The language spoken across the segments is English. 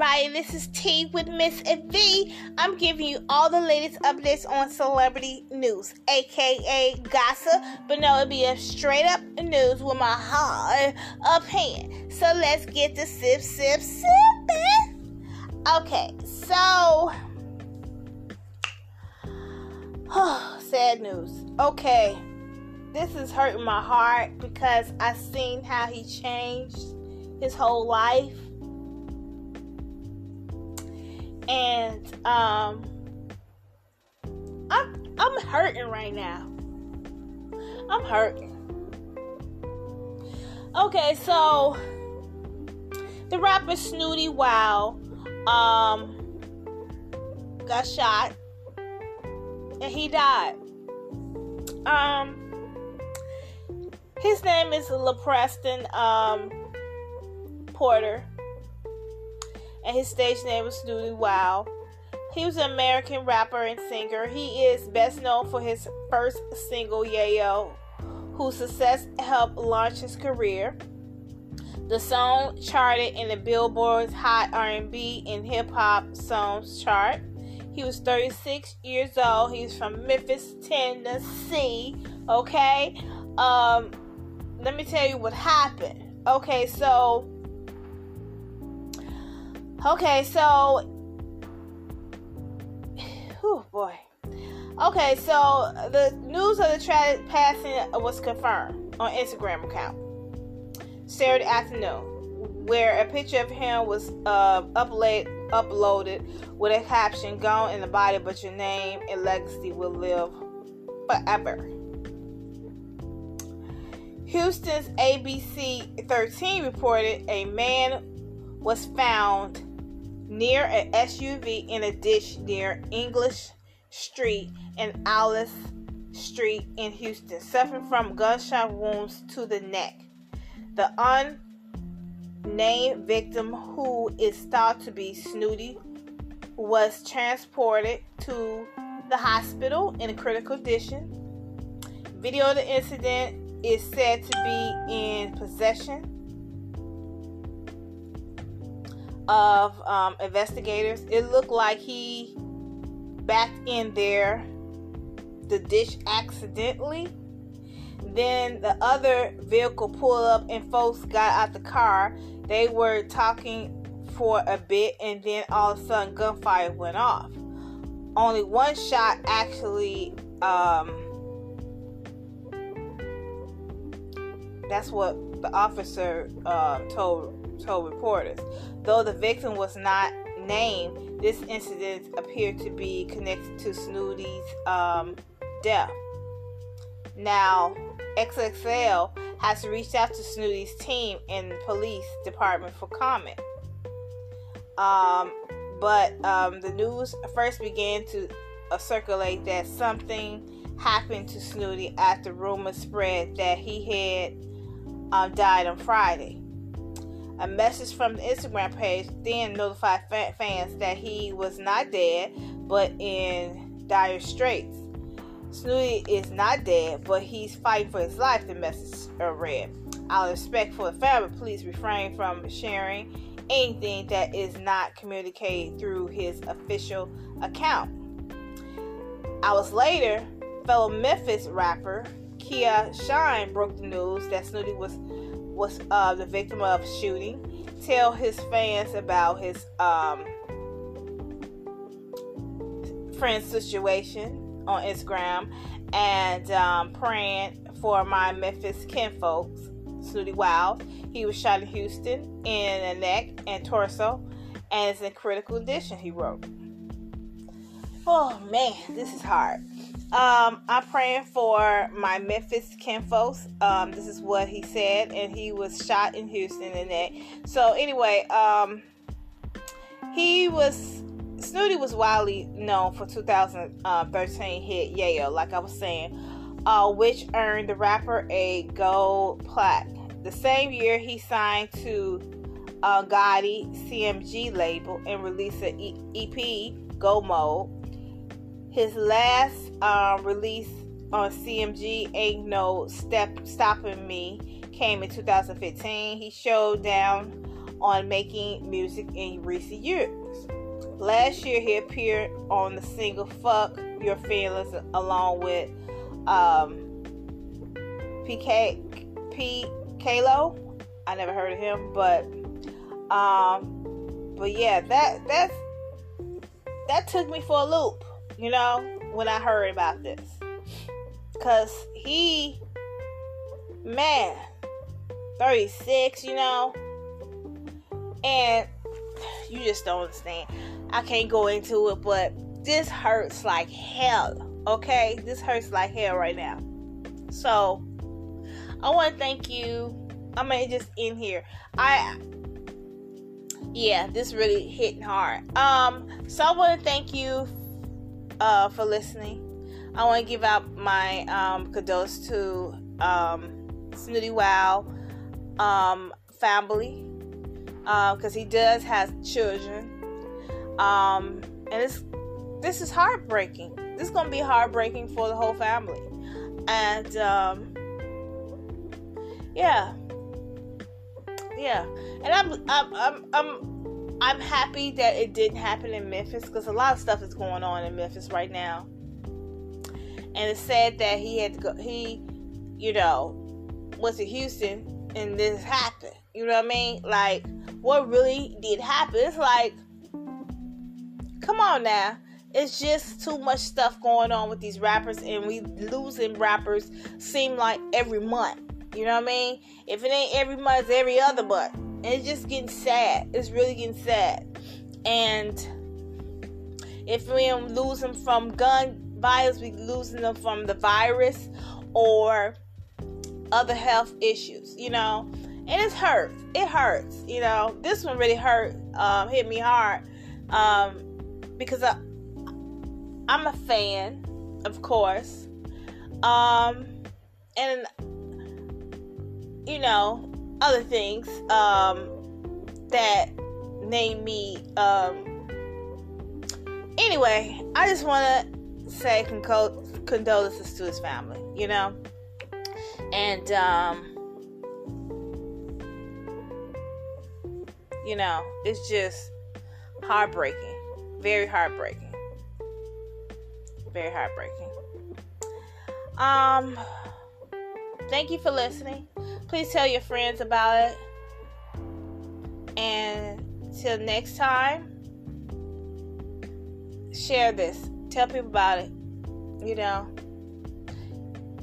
everybody. This is T with Miss V. I'm giving you all the latest updates on celebrity news, aka gossip, but no, it'll be a straight up news with my hard opinion. So let's get to sip, sip, sipping. Okay, so. sad news. Okay, this is hurting my heart because I seen how he changed his whole life and um, I'm I'm hurting right now. I'm hurting. Okay, so the rapper Snootie Wild um got shot and he died. Um his name is LaPreston um Porter and his stage name was Snootie Wild. He was an American rapper and singer. He is best known for his first single, Yayo, whose success helped launch his career. The song charted in the Billboard's Hot R&B and Hip Hop Songs chart. He was 36 years old. He's from Memphis, Tennessee. Okay, um, let me tell you what happened. Okay, so Okay, so. Oh boy. Okay, so the news of the tragic passing was confirmed on Instagram account Saturday afternoon, where a picture of him was uh, upload, uploaded with a caption "Gone in the body, but your name and legacy will live forever." Houston's ABC 13 reported a man was found near an SUV in a ditch near English Street and Alice Street in Houston, suffering from gunshot wounds to the neck. The unnamed victim, who is thought to be Snootie, was transported to the hospital in a critical condition. Video of the incident is said to be in possession of um, investigators. It looked like he backed in there the ditch accidentally. Then the other vehicle pulled up and folks got out the car. They were talking for a bit and then all of a sudden gunfire went off. Only one shot actually um, that's what the officer uh, told told reporters. Though the victim was not named, this incident appeared to be connected to Snootie's um, death. Now, XXL has reached out to Snootie's team and police department for comment. Um, but um, the news first began to uh, circulate that something happened to Snootie after rumors spread that he had um, died on Friday. A message from the Instagram page then notified fans that he was not dead, but in dire straits. Snootie is not dead, but he's fighting for his life, the message read. Out of respect for the family, please refrain from sharing anything that is not communicated through his official account. Hours later, fellow Memphis rapper Kia Shine broke the news that Snootie was was uh, the victim of shooting. Tell his fans about his um, friend's situation on Instagram and um, praying for my Memphis kinfolks. Snootie Wild. He was shot in Houston in the neck and torso and is in critical condition, he wrote. Oh man, this is hard. Um, I'm praying for my Memphis kinfolks. Um, this is what he said, and he was shot in Houston in the neck. So anyway, um, he was Snootie was widely known for 2013 hit Yayo, like I was saying, uh, which earned the rapper a gold plaque. The same year, he signed to uh, Gotti CMG label and released an EP, Go Mode his last uh, release on CMG, Ain't No Step Stopping Me, came in 2015. He showed down on making music in recent years. Last year, he appeared on the single "Fuck Your Feelings" along with um, PK P Kalo. I never heard of him, but um, but yeah, that that's that took me for a loop, you know, when I heard about this, cause he, man, thirty six, you know, and you just don't understand. I can't go into it, but this hurts like hell. Okay, this hurts like hell right now. So I want to thank you. I mean, just in here. I yeah, this really hitting hard. Um, so I want to thank you uh, for listening. I want to give out my um, condolences to um, Snootie Wild um, family because um, he does have children. Um, and it's this is heartbreaking. This is gonna be heartbreaking for the whole family. And um, yeah, yeah. And I'm I'm I'm I'm I'm happy that it didn't happen in Memphis because a lot of stuff is going on in Memphis right now. And it's sad that he had to go. He, you know, was in Houston and this happened. You know what I mean? Like, what really did happen? It's like, come on now it's just too much stuff going on with these rappers and we losing rappers seem like every month you know what i mean if it ain't every month it's every other month and it's just getting sad. It's really getting sad. And if we lose them from gun violence we losing them from the virus or other health issues you know? And it hurts it hurts you know? This one really hurt um, hit me hard um, because I, I'm a fan, of course. Um, and you know, other things um, that made me. Um, anyway, I just want to say condol- condolences to his family. You know, and um, you know, it's just heartbreaking, very heartbreaking very heartbreaking. Um, thank you for listening. Please tell your friends about it. And till next time, share this. Tell people about it. You know,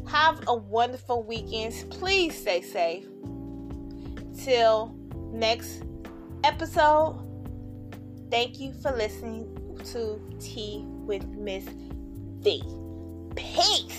have a wonderful weekend. Please stay safe. Till next episode, thank you for listening to Tea with Miss the pain